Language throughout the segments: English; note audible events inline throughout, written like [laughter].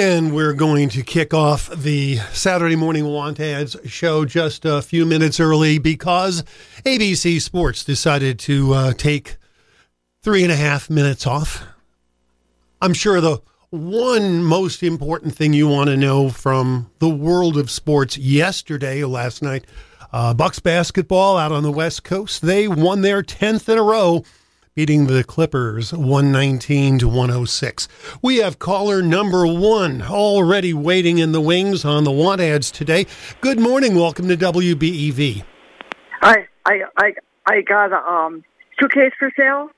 And we're going to kick off the Saturday Morning Want Ads show just a few minutes early because ABC Sports decided to uh, take three and a half minutes off. I'm sure the one most important thing you want to know from the world of sports yesterday last night, uh, Bucks basketball out on the West Coast, they won their 10th in a row beating the Clippers 119 to 106. We have caller number one already waiting in the wings on the want ads today. Good morning. Welcome to WBEV. I I I I got a um, suitcase for sale,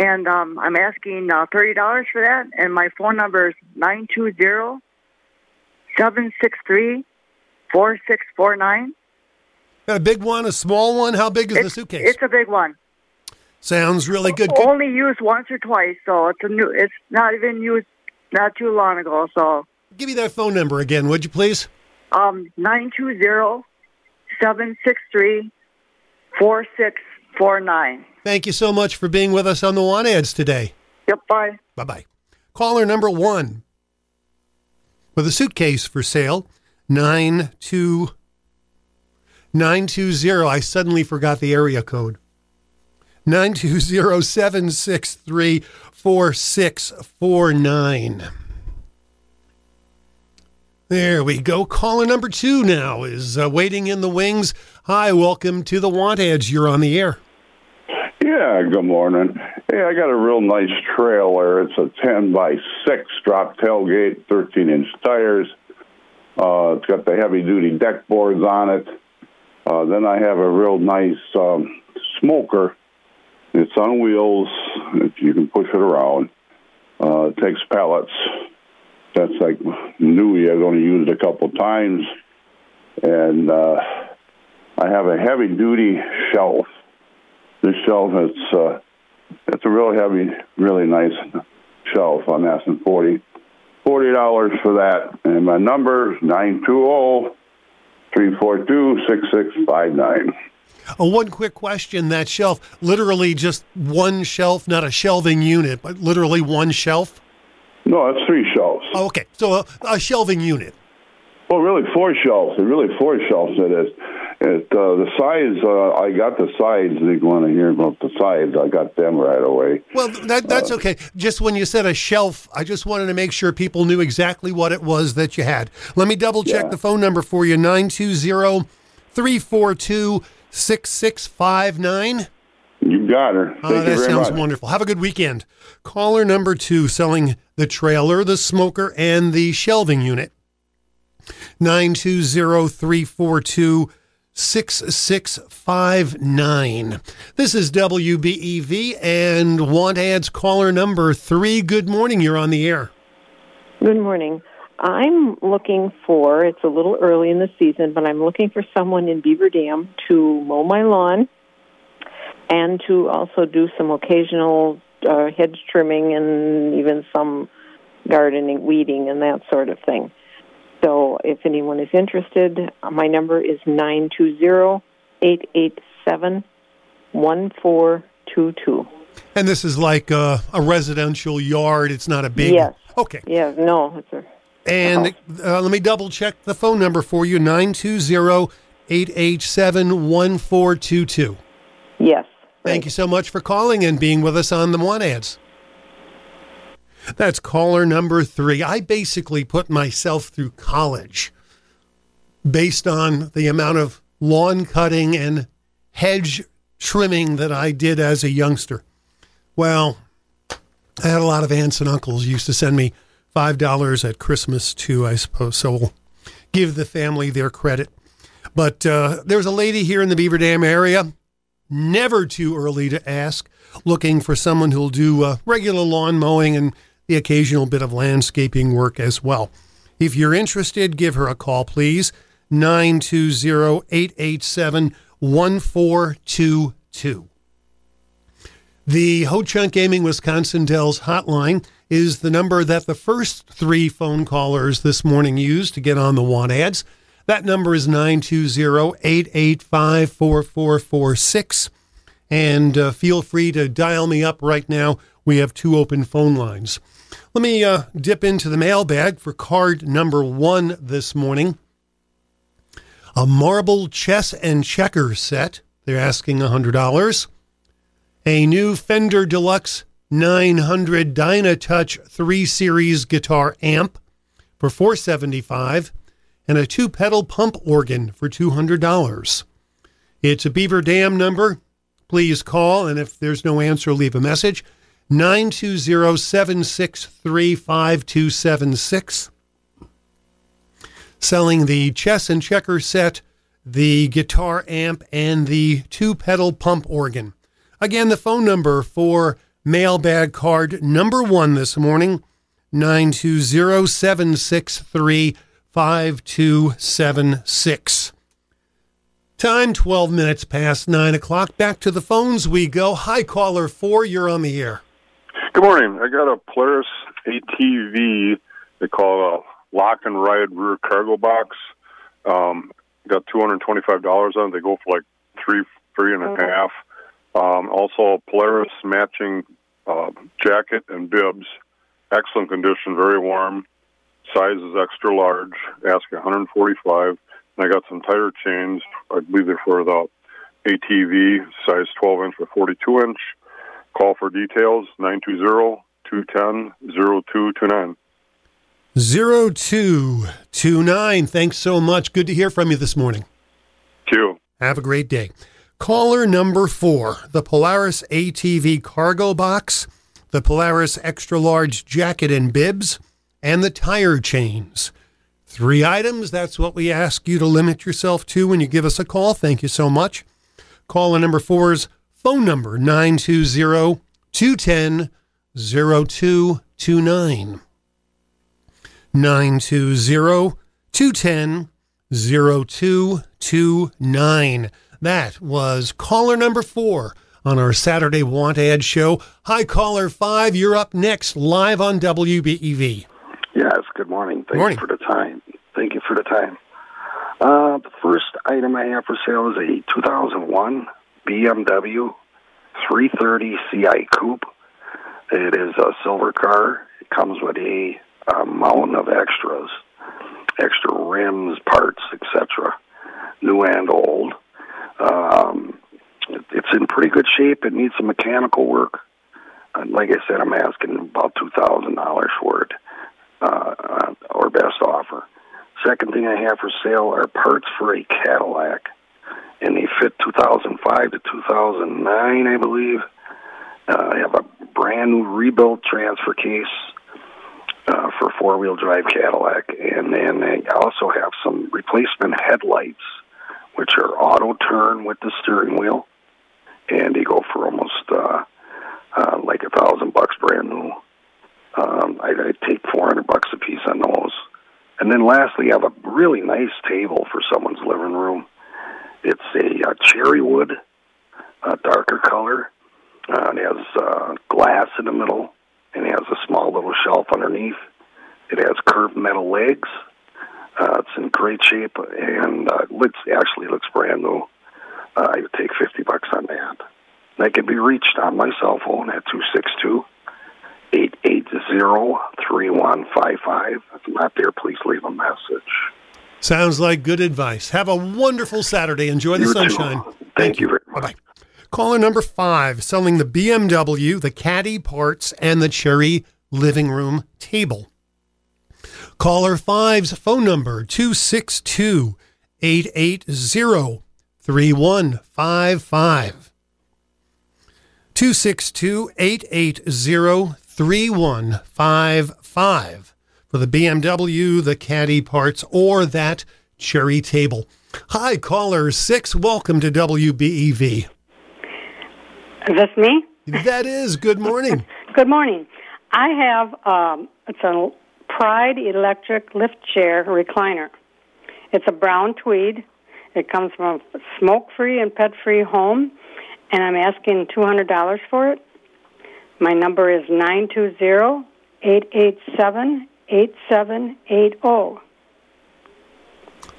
and um, I'm asking uh, thirty dollars for that. And my phone number is nine two zero seven six three four six four nine. Got a big one, a small one. How big is it's, the suitcase? It's a big one. Sounds really good. Only used once or twice, so it's a new. It's not even used not too long ago. So give me that phone number again, would you please? Um, nine two zero seven six three four six four nine. Thank you so much for being with us on the Want Ads today. Yep. Bye. Bye bye. Caller number one with a suitcase for sale nine two nine two zero. I suddenly forgot the area code. 920-763-4649. There we go. Caller number two now is uh, waiting in the wings. Hi, welcome to the Want Ads. You're on the air. Yeah, good morning. Hey, I got a real nice trailer. It's a 10 by 6 drop tailgate, 13 inch tires. Uh, it's got the heavy duty deck boards on it. Uh, then I have a real nice um, smoker it's on wheels. You can push it around. Uh, it takes pallets. That's like new. I've only used it a couple times. And uh, I have a heavy duty shelf. This shelf, it's, uh, it's a real heavy, really nice shelf. I'm asking 40 $40 for that. And my number is 920 342 6659. Oh, one quick question. That shelf, literally just one shelf, not a shelving unit, but literally one shelf? No, it's three shelves. Oh, okay, so a, a, shelving unit. Well, really four shelves. Really four shelves it is. It, uh, the sides, uh, I got the sides. They want to hear about the sides. I got them right away. Well, that, that's uh, okay. Just when you said a shelf, I just wanted to make sure people knew exactly what it was that you had. Let me double check yeah. the phone number for you 920 342 6659. You got her. Oh, that sounds much. wonderful. Have a good weekend. Caller number two selling the trailer, the smoker, and the shelving unit. 920 6659. This is WBEV and Want Ads caller number three. Good morning. You're on the air. Good morning. I'm looking for, it's a little early in the season, but I'm looking for someone in Beaver Dam to mow my lawn and to also do some occasional uh, hedge trimming and even some gardening, weeding, and that sort of thing. So if anyone is interested, my number is nine two zero eight eight seven one four two two. And this is like a, a, residential yard. It's not a big. Yes. Okay. Yeah. No, it's a and uh, let me double check the phone number for you 920 887 1422. Yes. Thank you so much for calling and being with us on the Want Ads. That's caller number three. I basically put myself through college based on the amount of lawn cutting and hedge trimming that I did as a youngster. Well, I had a lot of aunts and uncles used to send me five dollars at Christmas too, I suppose. So we'll give the family their credit. But uh, there's a lady here in the Beaver Dam area, never too early to ask, looking for someone who'll do uh, regular lawn mowing and the occasional bit of landscaping work as well. If you're interested, give her a call, please. 920 887 1422. The Ho Chunk Gaming Wisconsin Dells hotline is the number that the first three phone callers this morning used to get on the want ads. That number is 920 885 4446. And uh, feel free to dial me up right now. We have two open phone lines. Let me uh, dip into the mailbag for card number one this morning. A marble chess and checker set. They're asking $100. A new Fender Deluxe 900 Dynatouch 3 Series guitar amp for 475 and a two pedal pump organ for $200. It's a Beaver Dam number. Please call, and if there's no answer, leave a message. 920 763 5276. Selling the chess and checker set, the guitar amp, and the two pedal pump organ. Again, the phone number for mailbag card number one this morning 920 763 5276. Time 12 minutes past 9 o'clock. Back to the phones we go. Hi, caller 4, you're on the air. Good morning. I got a Polaris ATV. They call it a lock and ride rear cargo box. Um, got two hundred twenty-five dollars on it. They go for like three, three and a Okay. half. Um, also, Polaris matching uh, jacket and bibs. Excellent condition, very warm. Size is extra large. Hundred forty-five. And I got some tire chains. I believe they're for the ATV, size twelve inch by forty-two inch. Call for details 920-210-0229. 0229. Thanks so much. Good to hear from you this morning. Q. Have a great day. Caller number four the Polaris ATV cargo box, the Polaris extra large jacket and bibs, and the tire chains. Three items. That's what we ask you to limit yourself to when you give us a call. Thank you so much. Caller number four's phone number 920 210 0229. 920 210 0229. That was caller number four on our Saturday Want Ad show. Hi, caller five. You're up next live on WBEV. Yes, good morning. Thank Morning. you for the time. Thank you for the time. Uh, the first item I have for sale is a 2001 BMW 330 CI Coupe. It is a silver car. It comes with a, a mountain of extras, extra rims, parts, etc., new and old. Um, it- it's in pretty good shape. It needs some mechanical work. Uh, like I said, I'm asking about two thousand dollars for it uh, or best offer. Second thing I have for sale are parts for a Cadillac, and they fit 2005 to 2009, I believe. Uh, I have a brand new rebuilt transfer case uh, for four wheel drive Cadillac, and then I also have some replacement headlights, which are auto turn with the steering wheel, and they go for almost uh, uh, like a thousand bucks brand new. Um, I, I take 400 bucks a piece on those. And then lastly, I have a really nice table for someone's living room. It's a uh, cherry wood, uh, darker color. Uh, it has uh, glass in the middle, and it has a small little shelf underneath. It has curved metal legs. Uh, it's in great shape, and uh, looks actually looks brand new. Uh, I would take 50 bucks on that. That can be reached on my cell phone at 262 880 3155. If I'm not there, please leave a message. Sounds like good advice. Have a wonderful Saturday. Enjoy the You too. sunshine. Thank you very much. Bye bye. Caller number five, selling the BMW, the caddy parts, and the cherry living room table. Caller five's phone number 262 880 3155. 262 880 3155 for the BMW, the caddy parts, or that cherry table. Hi, caller six. Welcome to WBEV. Is this me? That is. Good morning. [laughs] Good morning. I have um, it's a Pride electric lift chair recliner. It's a brown tweed. It comes from a smoke-free and pet-free home, and I'm asking two hundred dollars for it. My number is nine two zero eight eight seven eight seven eight zero.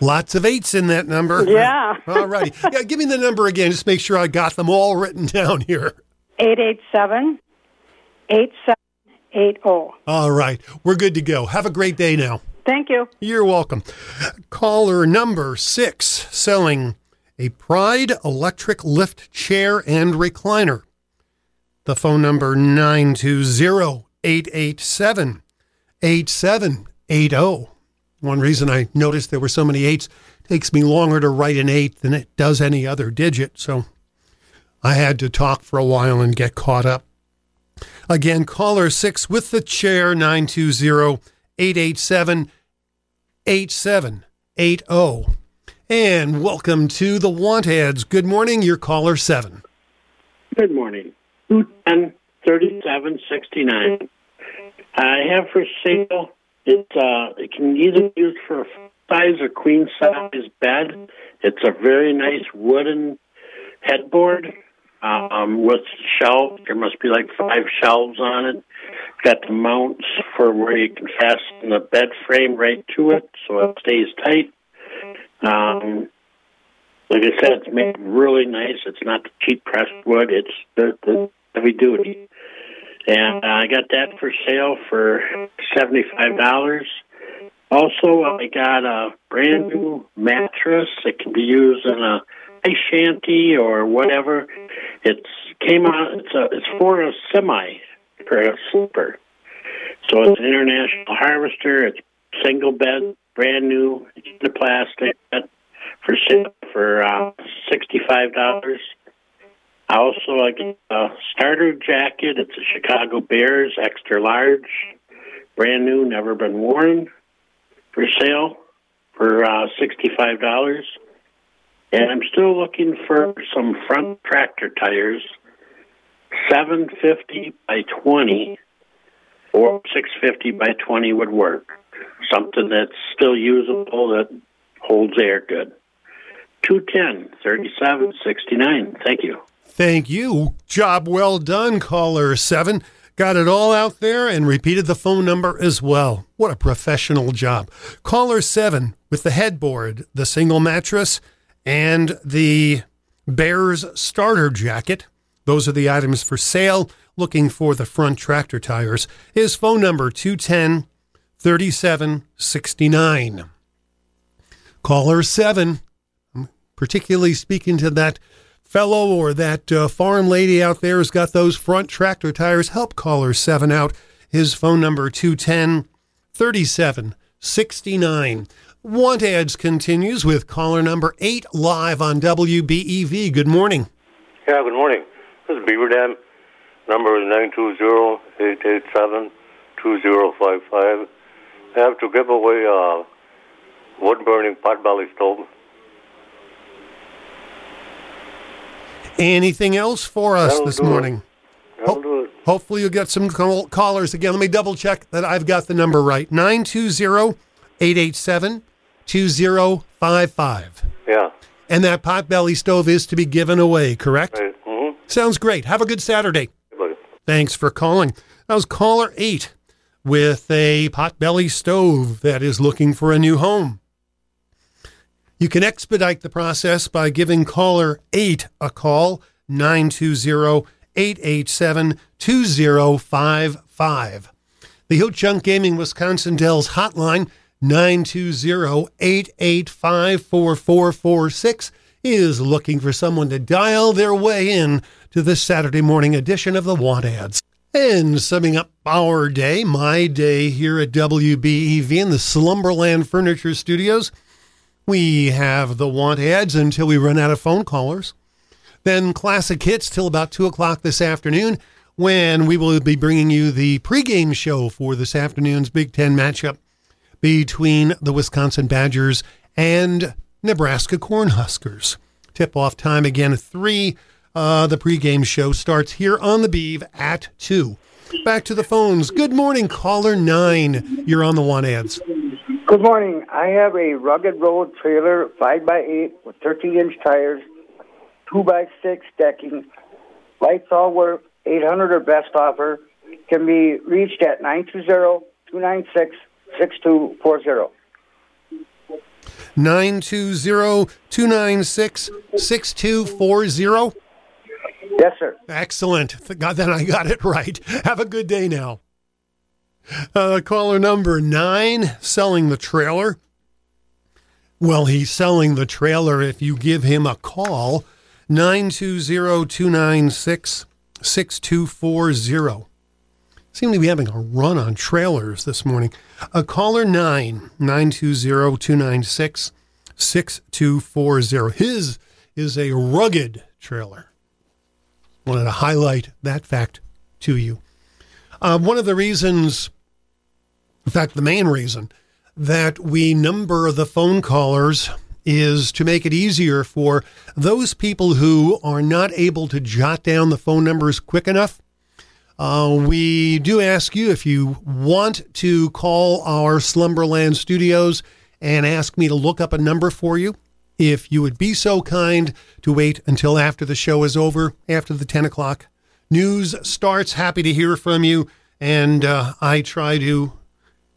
Lots of eights in that number. Yeah. [laughs] All righty. Yeah, give me the number again. Just make sure I got them all written [laughs] down here. Eight eight seven eight seven 2080. All right. We're good to go. Have a great day now. Thank you. You're welcome. Caller number six selling a Pride electric lift chair and recliner. The phone number 920 887 8780. One reason I noticed there were so many eights takes me longer to write an eight than it does any other digit, so I had to talk for a while and get caught up. Again, caller six with the chair 920 887 8780. And welcome to the Want Ads. Good morning, your caller seven. Good morning. 210 3769. I have for sale, it, uh, it can either be used for a size or queen size bed. It's a very nice wooden headboard um, with shelves. There must be like five shelves on it. Got the mounts for where you can fasten the bed frame right to it so it stays tight. Um, like I said, it's made really nice. It's not the cheap pressed wood. It's the, the heavy duty. And uh, I got that for sale for seventy five dollars. Also, I got a brand new mattress. that can be used in a shanty or whatever. It's came out. It's a. It's for a semi for a sleeper. So it's an international harvester. It's single bed, brand new. It's in the plastic. For for uh, sixty five dollars. I also, I get a starter jacket. It's a Chicago Bears extra large, brand new, never been worn, for sale for uh, sixty-five dollars. And I'm still looking for some front tractor tires, seven fifty by twenty, or six fifty by twenty would work. Something that's still usable that holds air good. 210 37 69. Thank you. Thank you. Job well done, caller seven. Got it all out there and repeated the phone number as well. What a professional job. Caller seven with the headboard, the single mattress, and the Bears starter jacket. Those are the items for sale. Looking for the front tractor tires. His phone number 210 3769. Caller seven, I'm particularly speaking to that fellow or that uh, farm lady out there who's got those front tractor tires, help caller 7 out. His phone number 210 3769. Want ads continues with caller number 8 live on WBEV. Good morning. Yeah, good morning. This is Beaver Dam. Number is 920-887-2055. I have to give away a wood-burning pot-belly stove. Anything else for us That'll this morning? It. Hopefully, you'll get some call- callers again. Let me double check that I've got the number right 920 887 2055. Yeah. And that potbelly stove is to be given away, correct? Right. Mm-hmm. Sounds great. Have a good Saturday. Thanks for calling. That was caller eight with a potbelly stove that is looking for a new home. You can expedite the process by giving caller 8 a call, 920 887 2055. The Ho Chunk Gaming Wisconsin Dells hotline, 920 885 4446, is looking for someone to dial their way in to the Saturday morning edition of the Want Ads. And summing up our day, my day here at WBEV in the Slumberland Furniture Studios, we have the want ads until we run out of phone callers. Then classic hits till about 2 o'clock this afternoon when we will be bringing you the pregame show for this afternoon's Big Ten matchup between the Wisconsin Badgers and Nebraska Cornhuskers. Tip off time again at 3. Uh, the pregame show starts here on the Beeve at 2. Back to the phones. Good morning, caller 9. You're on the want ads. Good morning. I have a rugged road trailer, 5 by 8 with 13 inch tires, 2 by 6 decking, lights all work, 800 or best offer, can be reached at 920 296 6240. 920-296-6240. Yes, sir. Excellent. God, then I got it [laughs] right. Have a good day now. Uh, caller number nine, selling the trailer. Well, he's selling the trailer if you give him a call, 920 296 6240. Seem to be having a run on trailers this morning. A caller 9 920 296 6240. His is a rugged trailer. Wanted to highlight that fact to you. Uh, one of the reasons, in fact, the main reason that we number the phone callers is to make it easier for those people who are not able to jot down the phone numbers quick enough. Uh, we do ask you if you want to call our Slumberland studios and ask me to look up a number for you. If you would be so kind to wait until after the show is over, after the 10 o'clock news starts, happy to hear from you. And uh, I try to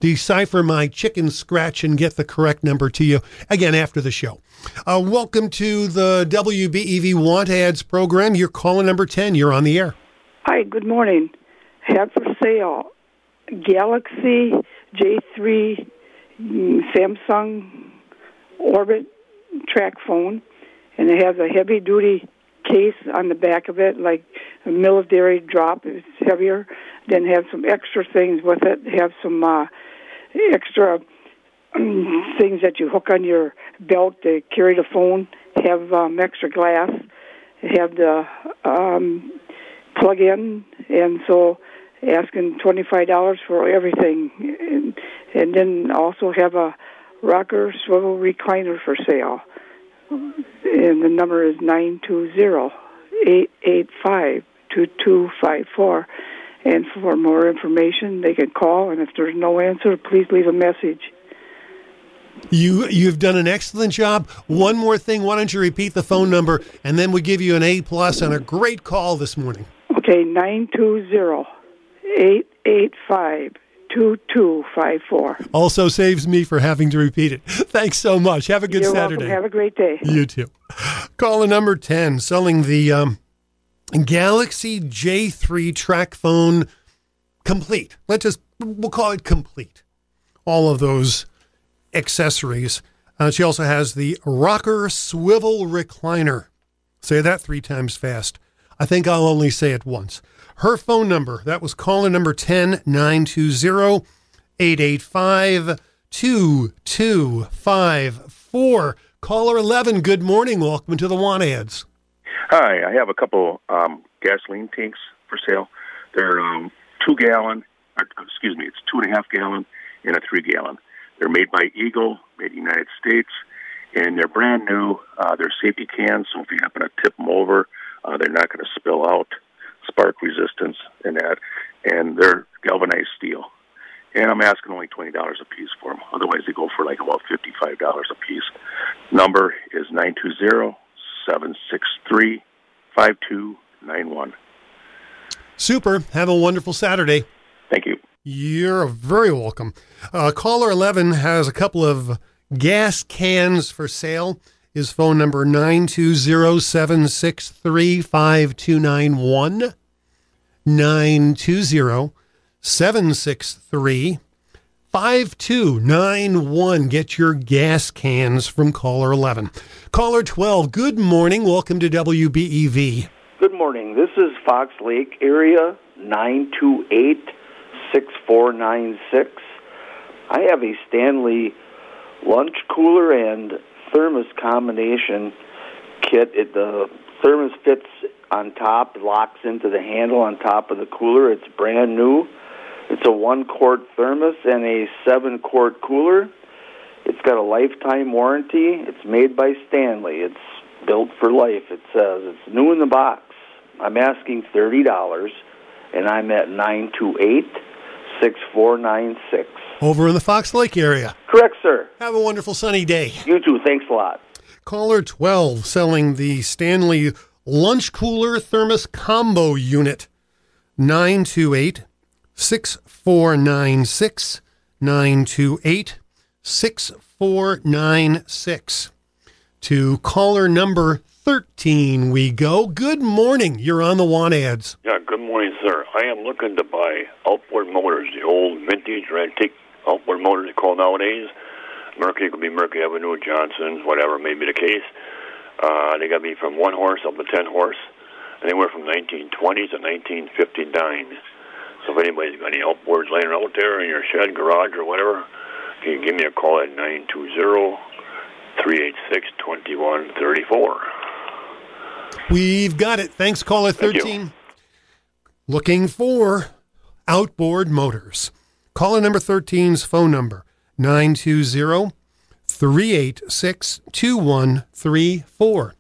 decipher my chicken scratch and get the correct number to you again after the show. Uh, welcome to the WBEV Want Ads program. You're calling number 10. You're on the air. Hi, good morning. Have for sale Galaxy J3 mm, Samsung Orbit track phone, and it has a heavy duty case on the back of it, like a military drop. It's heavier. Then have some extra things with it. Have some uh, extra um, things that you hook on your belt to carry the phone. Have um, extra glass. Have the um, plug in, and so asking twenty five dollars for everything, and, and then also have a rocker swivel recliner for sale. And the number is nine two zero eight eight five two two five four. And for more information, they can call. And if there's no answer, please leave a message. You you've done an excellent job. One more thing, why don't you repeat the phone number, and then we give you an A plus and a great call this morning. Okay, nine two zero eight eight five two two five four. Also saves me for having to repeat it. [laughs] Thanks so much. Have a good You're Saturday. welcome. Have a great day. You too. Caller number 10, selling the um, Galaxy J3 TracFone complete. Let's just, we'll call it complete. All of those accessories. Uh, she also has the rocker swivel recliner. Say that three times fast. I think I'll only say it once. Her phone number, that was caller number 10 920 885 2254. Caller 11, good morning. Welcome to the Want Ads. Hi, I have a couple um, gasoline tanks for sale. They're um, two gallon, or, excuse me, it's two and a half gallon and a three gallon. They're made by Eagle, made in the United States, and they're brand new. Uh, they're safety cans, so if you happen to tip them over, uh, they're not going to spill out. Spark resistance and that, and they're galvanized steel. And I'm asking only twenty dollars a piece for them. Otherwise, they go for like about fifty-five dollars a piece. Number is nine two zero seven six three five two nine one. Super. Have a wonderful Saturday. Thank you. You're very welcome. Uh, caller 11 has a couple of gas cans for sale. His phone number 920-763-5291. 920-763-5291. Get your gas cans from caller 11. Caller 12, good morning. Welcome to WBEV. Good morning. This is Fox Lake area 928 6496. I have a Stanley lunch cooler and thermos combination kit. It, the thermos fits on top, locks into the handle on top of the cooler. It's brand new. It's a one quart thermos and a seven quart cooler. It's got a lifetime warranty. It's made by Stanley. It's built for life. It says it's new in the box. I'm asking thirty dollars, and I'm at nine two eight six four nine six. Over in the Fox Lake area. Correct, sir. Have a wonderful sunny day. You too. Thanks a lot. Caller 12 selling the Stanley Lunch Cooler Thermos Combo Unit. 928 6496. 928 6496. To caller number 13 we go. Good morning. You're on the want ads. Yeah, good morning, sir. I am looking to buy outboard motors, the old vintage or antique outboard motors they call nowadays. Mercury could be Mercury Evinrude, Johnson's, whatever may be the case. Uh, they got me from one horse up to ten horse, anywhere from 1920 to 1959. So if anybody's got any outboards laying out there in your shed, garage, or whatever, you can give me a call at 920 386 2134. We've got it. Thanks, caller Thank you. 13. Looking for outboard motors. Caller number 13's phone number 920 386 2134.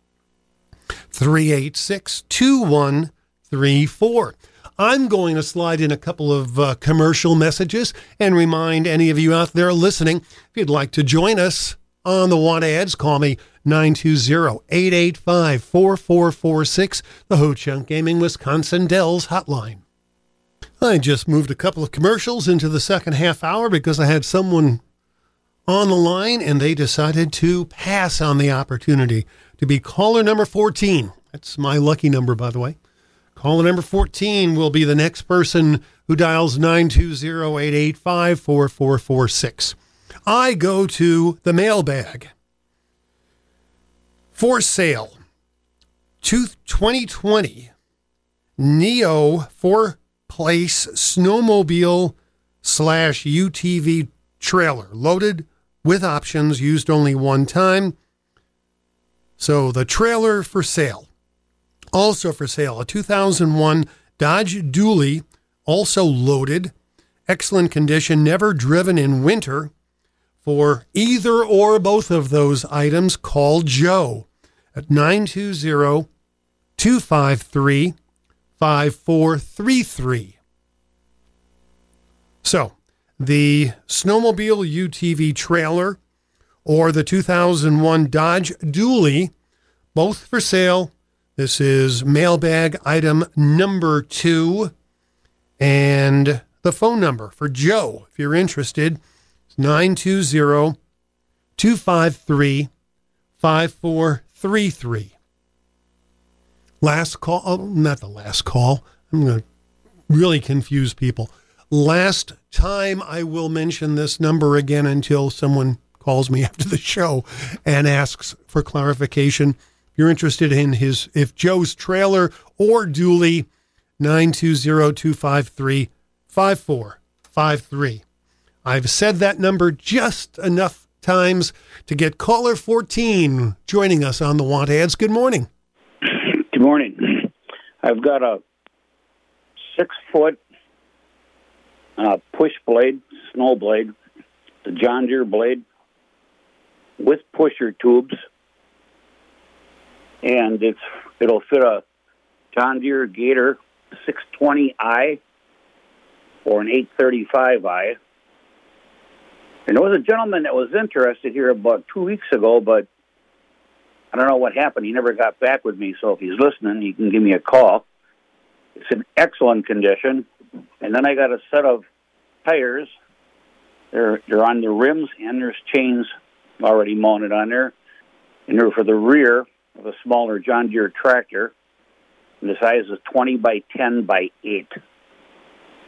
386 2134. I'm going to slide in a couple of uh, commercial messages and remind any of you out there listening if you'd like to join us on the Want Ads, call me 920-885-4446, the Ho Chunk Gaming Wisconsin Dells hotline. I just moved a couple of commercials into the second half hour because I had someone on the line and they decided to pass on the opportunity to be caller number 14. That's my lucky number, by the way. Caller number 14 will be the next person who dials 920-885-4446. I go to the mailbag. For sale. Two- 2020 Neo four place snowmobile slash UTV trailer loaded with options used only one time. So the trailer for sale. Also for sale, a 2001 Dodge Dually, also loaded, excellent condition, never driven in winter. For either or both of those items, call Joe at 920 253 5433. So, the snowmobile UTV trailer or the 2001 Dodge Dually, both for sale. This is mailbag item number two. And the phone number for Joe, if you're interested, is 920 253 5433. Last call, oh, not the last call. I'm going to really confuse people. Last time I will mention this number again until someone calls me [laughs] after the show and asks for clarification. If you're interested in his, if Joe's trailer or Dually, 920-253-5453. I've said that number just enough times to get caller 14 joining us on the Want Ads. Good morning. Morning. [clears throat] I've got a six foot uh, push blade, snow blade, the John Deere blade with pusher tubes, and it's it'll fit a John Deere Gator 620i or an 835i. And there was a gentleman that was interested here about two weeks ago, but I don't know what happened. He never got back with me. So if he's listening, he can give me a call. It's in excellent condition. And then I got a set of tires. They're they're on the rims and there's chains already mounted on there. And they're for the rear of a smaller John Deere tractor. And the size is 20 by 10 by 8.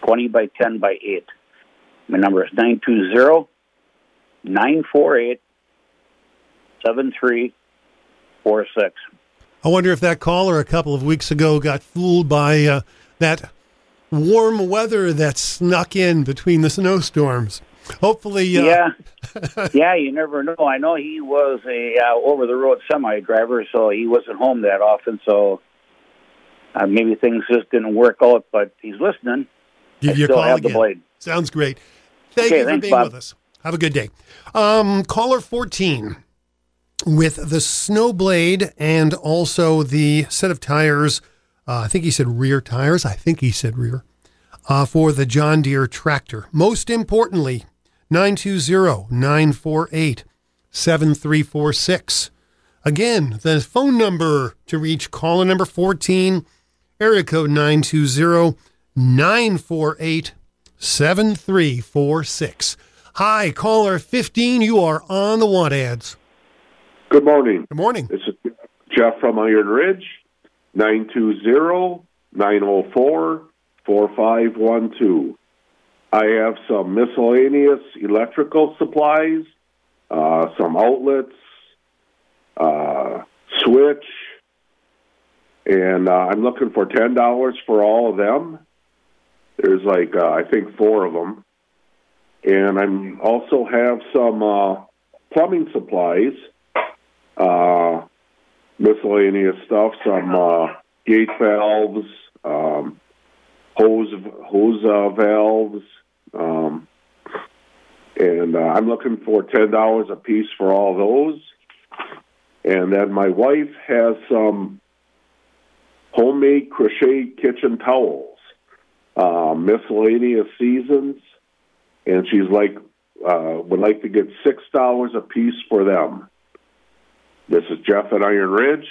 20 by 10 by 8. My number is 920 948 7346. I wonder if that caller a couple of weeks ago got fooled by uh, that warm weather that snuck in between the snowstorms. Hopefully, uh, yeah, [laughs] yeah. You never know. I know he was a uh, over the road semi driver, so he wasn't home that often. So uh, maybe things just didn't work out. But he's listening. give you a call again. Sounds great. Thank Okay, you for thanks, being Bob. with us. Have a good day. Um, caller 14 with the Snowblade and also the set of tires. Uh, I think he said rear tires. I think he said rear uh, for the John Deere tractor. Most importantly, 920 948 7346. Again, the phone number to reach caller number 14, area code 920 948 7346. Hi, caller 15. You are on the want ads. Good morning. Good morning. This is Jeff from Iron Ridge, 920 904 4512. I have some miscellaneous electrical supplies, uh, some outlets, uh, switch, and uh, I'm looking for ten dollars for all of them. There's like uh, I think four of them, and I'm also have some uh, plumbing supplies, uh, miscellaneous stuff, some uh, gate valves, um, hose hose uh, valves, um, and uh, I'm looking for ten dollars a piece for all those. And then my wife has some homemade crochet kitchen towels, uh, miscellaneous seasons, and she's like uh, would like to get six dollars a piece for them. This is Jeff at Iron Ridge.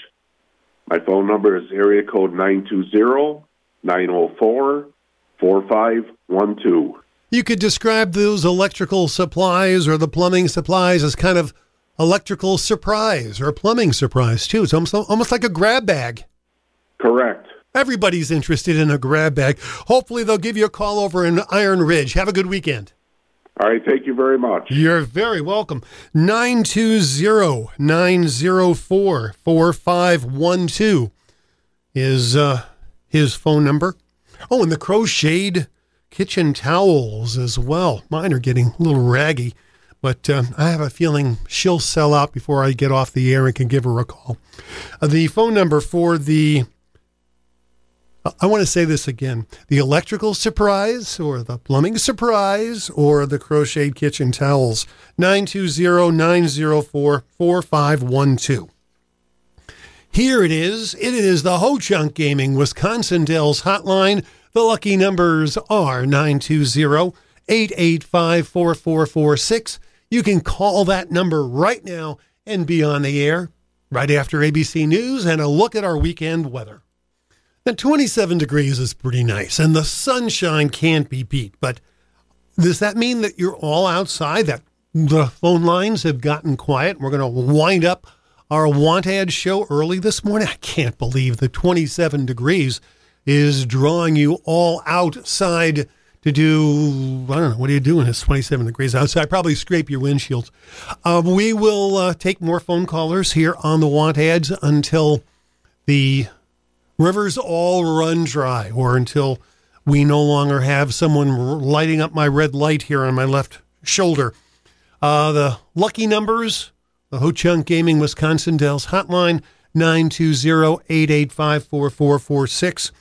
My phone number is area code 920 904 4512. You could describe those electrical supplies or the plumbing supplies as kind of electrical surprise or plumbing surprise, too. It's almost, almost like a grab bag. Correct. Everybody's interested in a grab bag. Hopefully, they'll give you a call over in Iron Ridge. Have a good weekend. All right, thank you very much. You're very welcome. 920 904 4512 is uh, his phone number. Oh, and the crocheted kitchen towels as well. Mine are getting a little raggy, but uh, I have a feeling she'll sell out before I get off the air and can give her a call. Uh, the phone number for the I want to say this again. The electrical surprise or the plumbing surprise or the crocheted kitchen towels. 920-904-4512. Here it is. It is the Ho Chunk Gaming Wisconsin Dells hotline. The lucky numbers are 920-885-4446. You can call that number right now and be on the air right after ABC News and a look at our weekend weather. Now, 27 degrees is pretty nice, and the sunshine can't be beat. But does that mean that you're all outside, that the phone lines have gotten quiet? We're going to wind up our Want Ad show early this morning? I can't believe the 27 degrees is drawing you all outside to do, I don't know, what are you doing? It's 27 degrees outside. Probably scrape your windshields. Uh, we will uh, take more phone callers here on the Want Ads until the rivers all run dry or until we no longer have someone lighting up my red light here on my left shoulder. Uh, the lucky numbers, the Ho Chunk Gaming Wisconsin Dells hotline, 920-885-4446.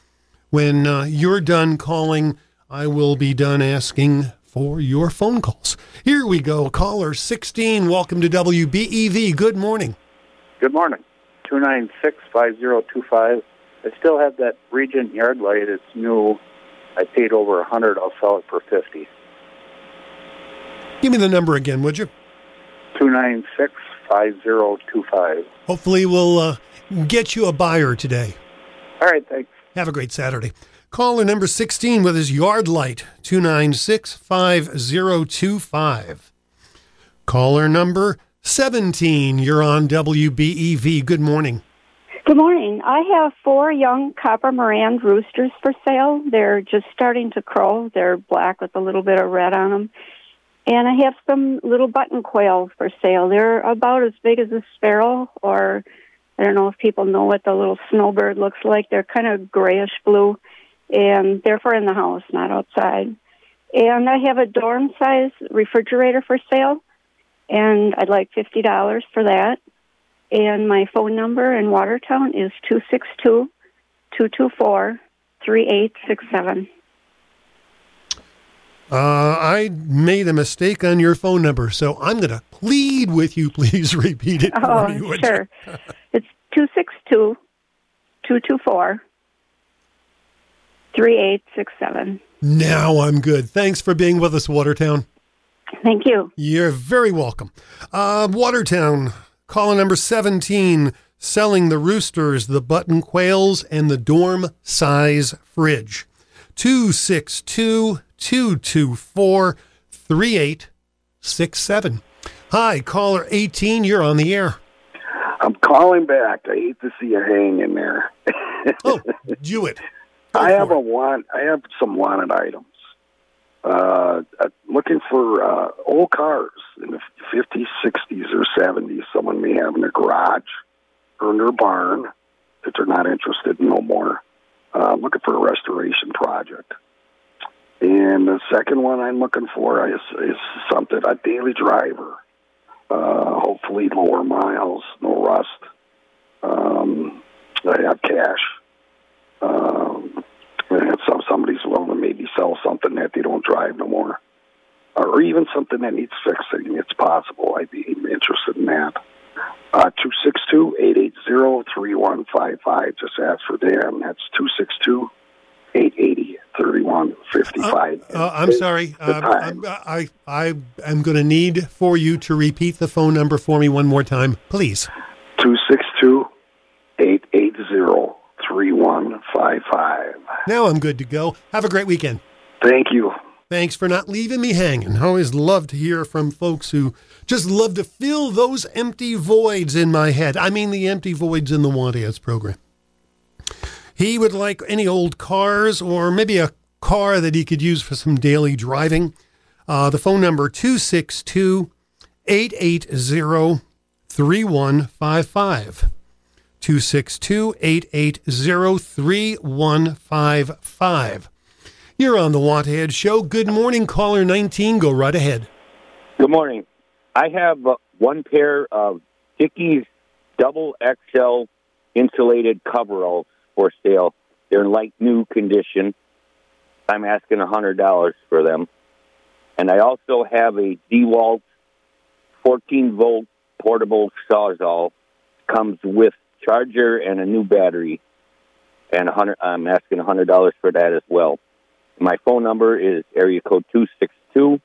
When uh, you're done calling, I will be done asking for your phone calls. Here we go. Caller 16, welcome to WBEV. Good morning. Good morning. 296 5025. I still have that Regent yard light. It's new. I paid over a hundred. I'll sell it for fifty. Give me the number again, would you? Two nine six five zero two five. Hopefully, we'll uh, get you a buyer today. All right, thanks. Have a great Saturday. Caller number 16 with his yard light, 296 5025. Caller number 17, you're on WBEV. Good morning. Good morning. I have four young copper Marans roosters for sale. They're just starting to crow. They're black with a little bit of red on them. And I have some little button quails for sale. They're about as big as a sparrow, or I don't know if people know what the little snowbird looks like. They're kind of grayish blue, and they're for in the house, not outside. And I have a dorm size refrigerator for sale, and I'd like $50 for that. And my phone number in Watertown is 262 224 3867. Uh, I made a mistake on your phone number, so I'm going to plead with you. [laughs] Please repeat it Oh, me. sure. [laughs] It's 262 224 3867. Now I'm good. Thanks for being with us, Watertown. Thank you. You're very welcome. Uh, Watertown, caller number 17, selling the roosters, the button quails, and the dorm size fridge. 262 224 3867. Hi, caller 18, you're on the air. I'm Calling back. I hate to see you hang in there. oh, [laughs] do it. I have a want. I have some wanted items. Uh, uh, looking for uh, old cars in the 50s, 60s, or 70s. Someone may have in their garage or in their barn that they're not interested in no more. Uh, looking for a restoration project. And the second one I'm looking for is, is something a daily driver. Uh, hopefully lower miles, no rust. Um, I have cash. Um, and so somebody's willing to maybe sell something that they don't drive no more, or even something that needs fixing. It's possible. I'd be interested in that. Uh, two six two eight eight zero three one five five. Just ask for Dan. That's two six two eight eighty thirty one fifty five. Uh, I'm sorry. Uh, I'm, I I am going to need for you to repeat the phone number for me one more time, please. Two six two eight eight zero three one five five. Now I'm good to go. Have a great weekend. Thank you. Thanks for not leaving me hanging. I always love to hear from folks who just love to fill those empty voids in my head. I mean, the empty voids in the Want Ads program. He would like any old cars or maybe a car that he could use for some daily driving. Uh, the phone number 262 880 3155. 262 880 3155. You're on the Want Ad Show. Good morning, caller 19. Go right ahead. Good morning. I have uh, one pair of Dickies double XL insulated coveralls for sale. They're in like new condition. I'm asking a $100 for them. And I also have a DeWalt 14 volt portable sawzall. Comes with charger and a new battery. And a hundred, I'm asking a $100 for that as well. My phone number is area code 262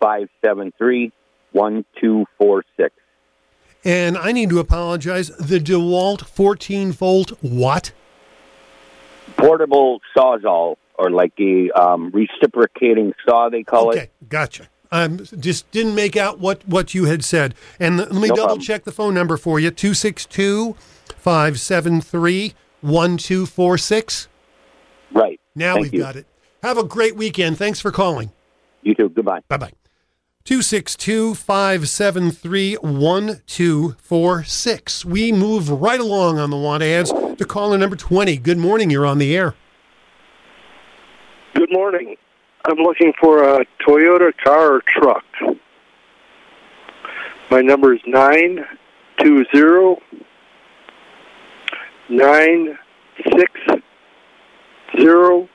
573 1246. And I need to apologize. The DeWalt 14 volt what? Portable sawzall, or like a um, reciprocating saw, they call Okay, it. gotcha. I just didn't make out what, what you had said. And let me No double problem. check the phone number for you 262 573 1246. Right. Now Thank we've you. got it. Have a great weekend. Thanks for calling. You too. Goodbye. Bye bye. 262 573 1246. We move right along on the want ads to caller number 20. Good morning. You're on the air. Good morning. I'm looking for a Toyota car or truck. My number is nine two zero nine six zero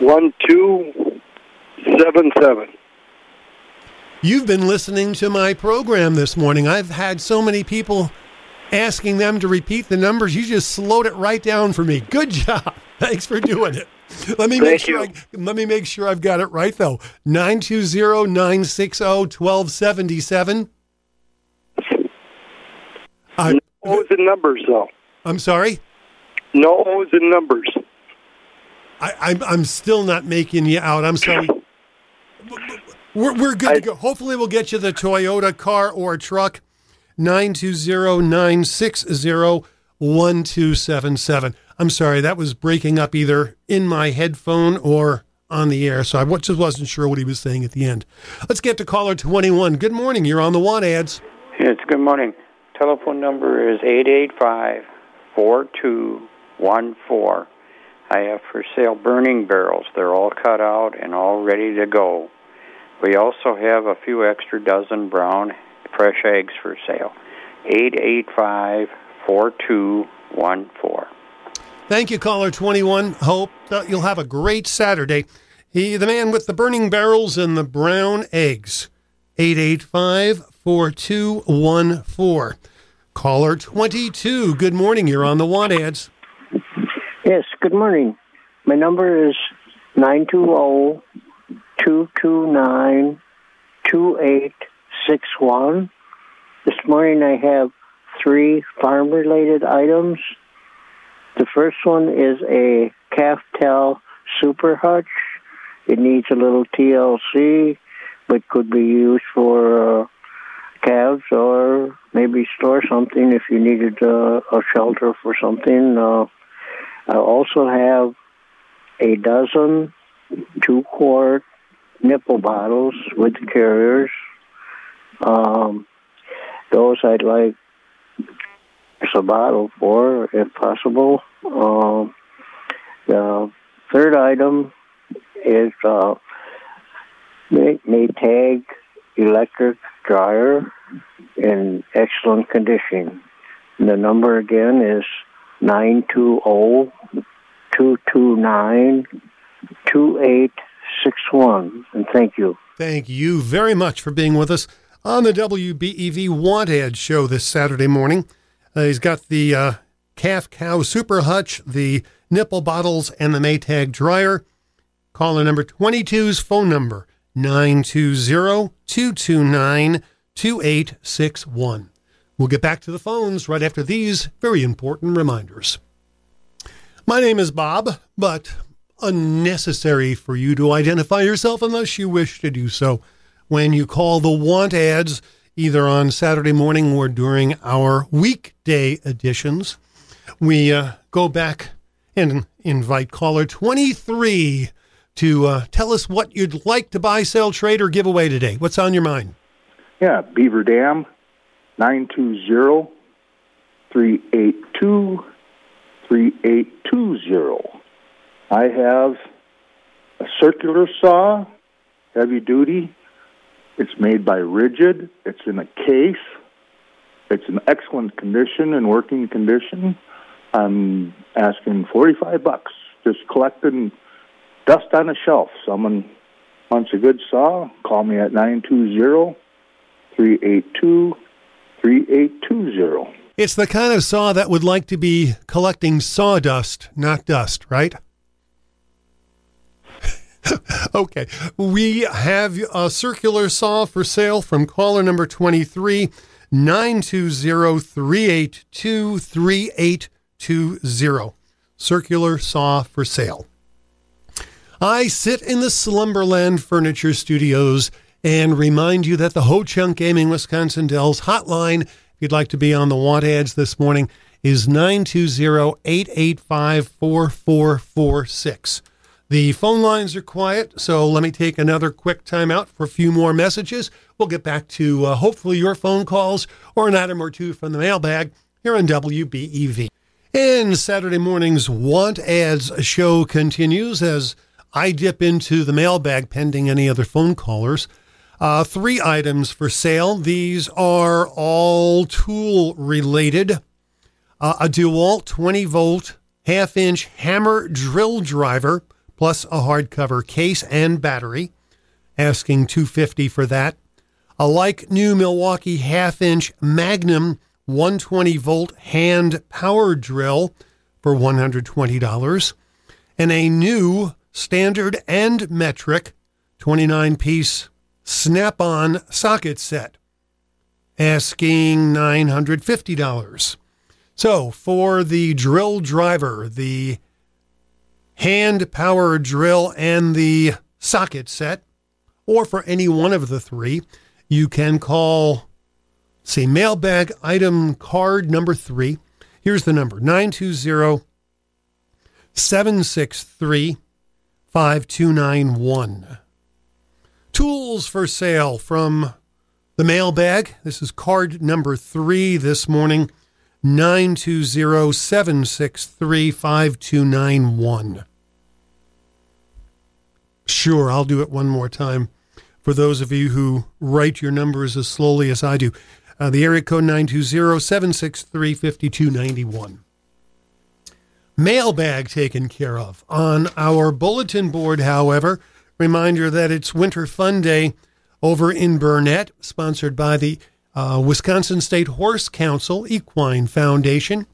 one two seven seven. You've been listening to my program this morning. I've had so many people asking them to repeat the numbers. You just slowed it right down for me. Good [laughs] job. Thanks for doing it. [laughs] Let me make sure I, let me make sure I've got it right though. 920-960-1277. I, uh, no O's and numbers, though. I'm sorry? No O's and numbers. I, I'm, I'm still not making you out. I'm sorry. We're, we're good to go. Hopefully, we'll get you the Toyota car or truck. 920-960-1277. I'm sorry, that was breaking up either in my headphone or on the air, so I just wasn't sure what he was saying at the end. Let's get to caller 21. Good morning. You're on the Want ads. Yes, good morning. Telephone number is 885 4214. I have for sale burning barrels. They're all cut out and all ready to go. We also have a few extra dozen brown fresh eggs for sale. 885 4214. Thank you, caller 21. Hope that you'll have a great Saturday. He, the man with the burning barrels and the brown eggs. 885 4214. Caller 22. Good morning. You're on the Want ads. Yes, good morning. My number is nine two zero two two nine two eight six one. This morning I have three farm related items. The first one is a calf tail super hutch. It needs a little TLC, but could be used for uh, calves or maybe store something if you needed uh, a shelter for something. Uh, I also have a dozen two quart nipple bottles with carriers. Um, those I'd like a bottle for, if possible. Um, the third item is uh, May- Maytag electric dryer in excellent condition. The number again is 920 229 2861. And thank you. Thank you very much for being with us on the WBEV Want Ad show this Saturday morning. Uh, he's got the uh, calf cow super hutch, the nipple bottles, and the Maytag dryer. Caller number 22's phone number 920 229 2861. We'll get back to the phones right after these very important reminders. My name is Bob, but unnecessary for you to identify yourself unless you wish to do so when you call the want ads either on Saturday morning or during our weekday editions. We uh, go back and invite caller 23 to uh, tell us what you'd like to buy, sell, trade, or give away today. What's on your mind? Yeah, Beaver Dam, 920 382 3820. I have a circular saw, heavy duty. It's made by Ridgid. It's in a case. It's in excellent condition and working condition. I'm asking 45 bucks. Just collecting dust on a shelf. Someone wants a good saw, call me at 920 382 3820. It's the kind of saw that would like to be collecting sawdust, not dust, right? [laughs] okay. We have a circular saw for sale from caller number 23 920 382 3820. Circular saw for sale. I sit in the Slumberland Furniture Studios and remind you that the Ho Chunk Gaming Wisconsin Dells hotline, if you'd like to be on the want ads this morning, is 920 885 4446. The phone lines are quiet, so let me take another quick timeout for a few more messages. We'll get back to uh, hopefully your phone calls or an item or two from the mailbag here on WBEV. And Saturday morning's Want Ads show continues as I dip into the mailbag pending any other phone callers. Uh, three items for sale. These are all tool related. Uh, a DeWalt 20 volt half inch hammer drill driver plus a hardcover case and battery, asking 250 for that. A like new Milwaukee half inch Magnum 120 volt hand power drill for $120, and a new standard and metric 29 piece snap on socket set, asking $950. So for the drill driver, the hand power drill and the socket set, or for any one of the three, you can call, say, mailbag item card number three. Here's the number 920 763 5291. Tools for sale from the mailbag. This is card number three this morning 920 763 5291. Sure, I'll do it one more time for those of you who write your numbers as slowly as I do. Uh, the area code 920 763 5291. Mailbag taken care of. On our bulletin board, however, reminder that it's Winter Fun Day over in Burnett, sponsored by the uh, Wisconsin State Horse Council Equine Foundation.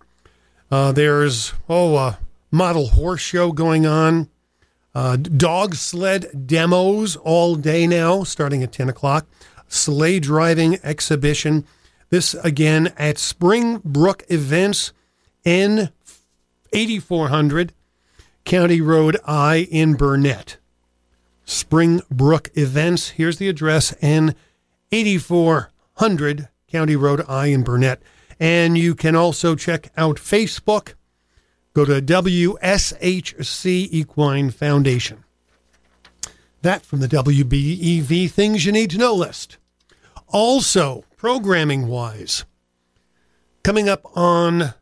Uh, there's, oh, a model horse show going on. Uh, dog sled demos all day now, starting at 10 o'clock. Sleigh driving exhibition. This again at Springbrook Events in 8400 County Road I in Burnett. Springbrook Events. Here's the address N 8400 County Road I in Burnett. And you can also check out Facebook. Go to WSHC Equine Foundation. That from the WBEV Things You Need to Know list. Also, programming wise, coming up on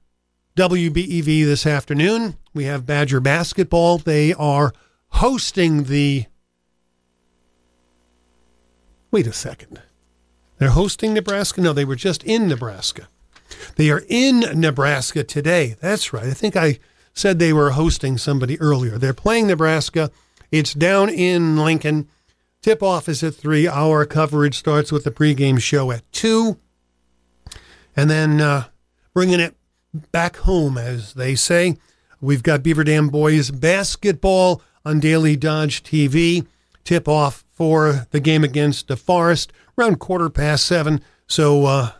WBEV this afternoon, we have Badger Basketball. They are hosting the. Wait a second. They're hosting Nebraska? No, they were just in Nebraska. They are in Nebraska today. That's right. I think I said they were hosting somebody earlier. They're playing Nebraska. It's down in Lincoln. Tip off is at 3. Our coverage starts with the pregame show at 2. And then uh, bringing it back home, as they say, we've got Beaver Dam Boys basketball on Daily Dodge TV. Tip off for the game against DeForest around quarter past 7. So, uh,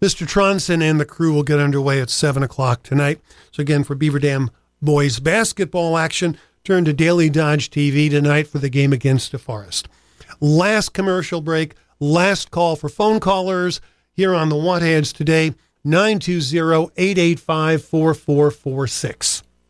Mr. Tronson and the crew will get underway at 7 o'clock tonight. So, again, for Beaver Dam Boys basketball action, turn to Daily Dodge TV tonight for the game against DeForest. Last commercial break, last call for phone callers here on the Want Ads today 920 885 4446.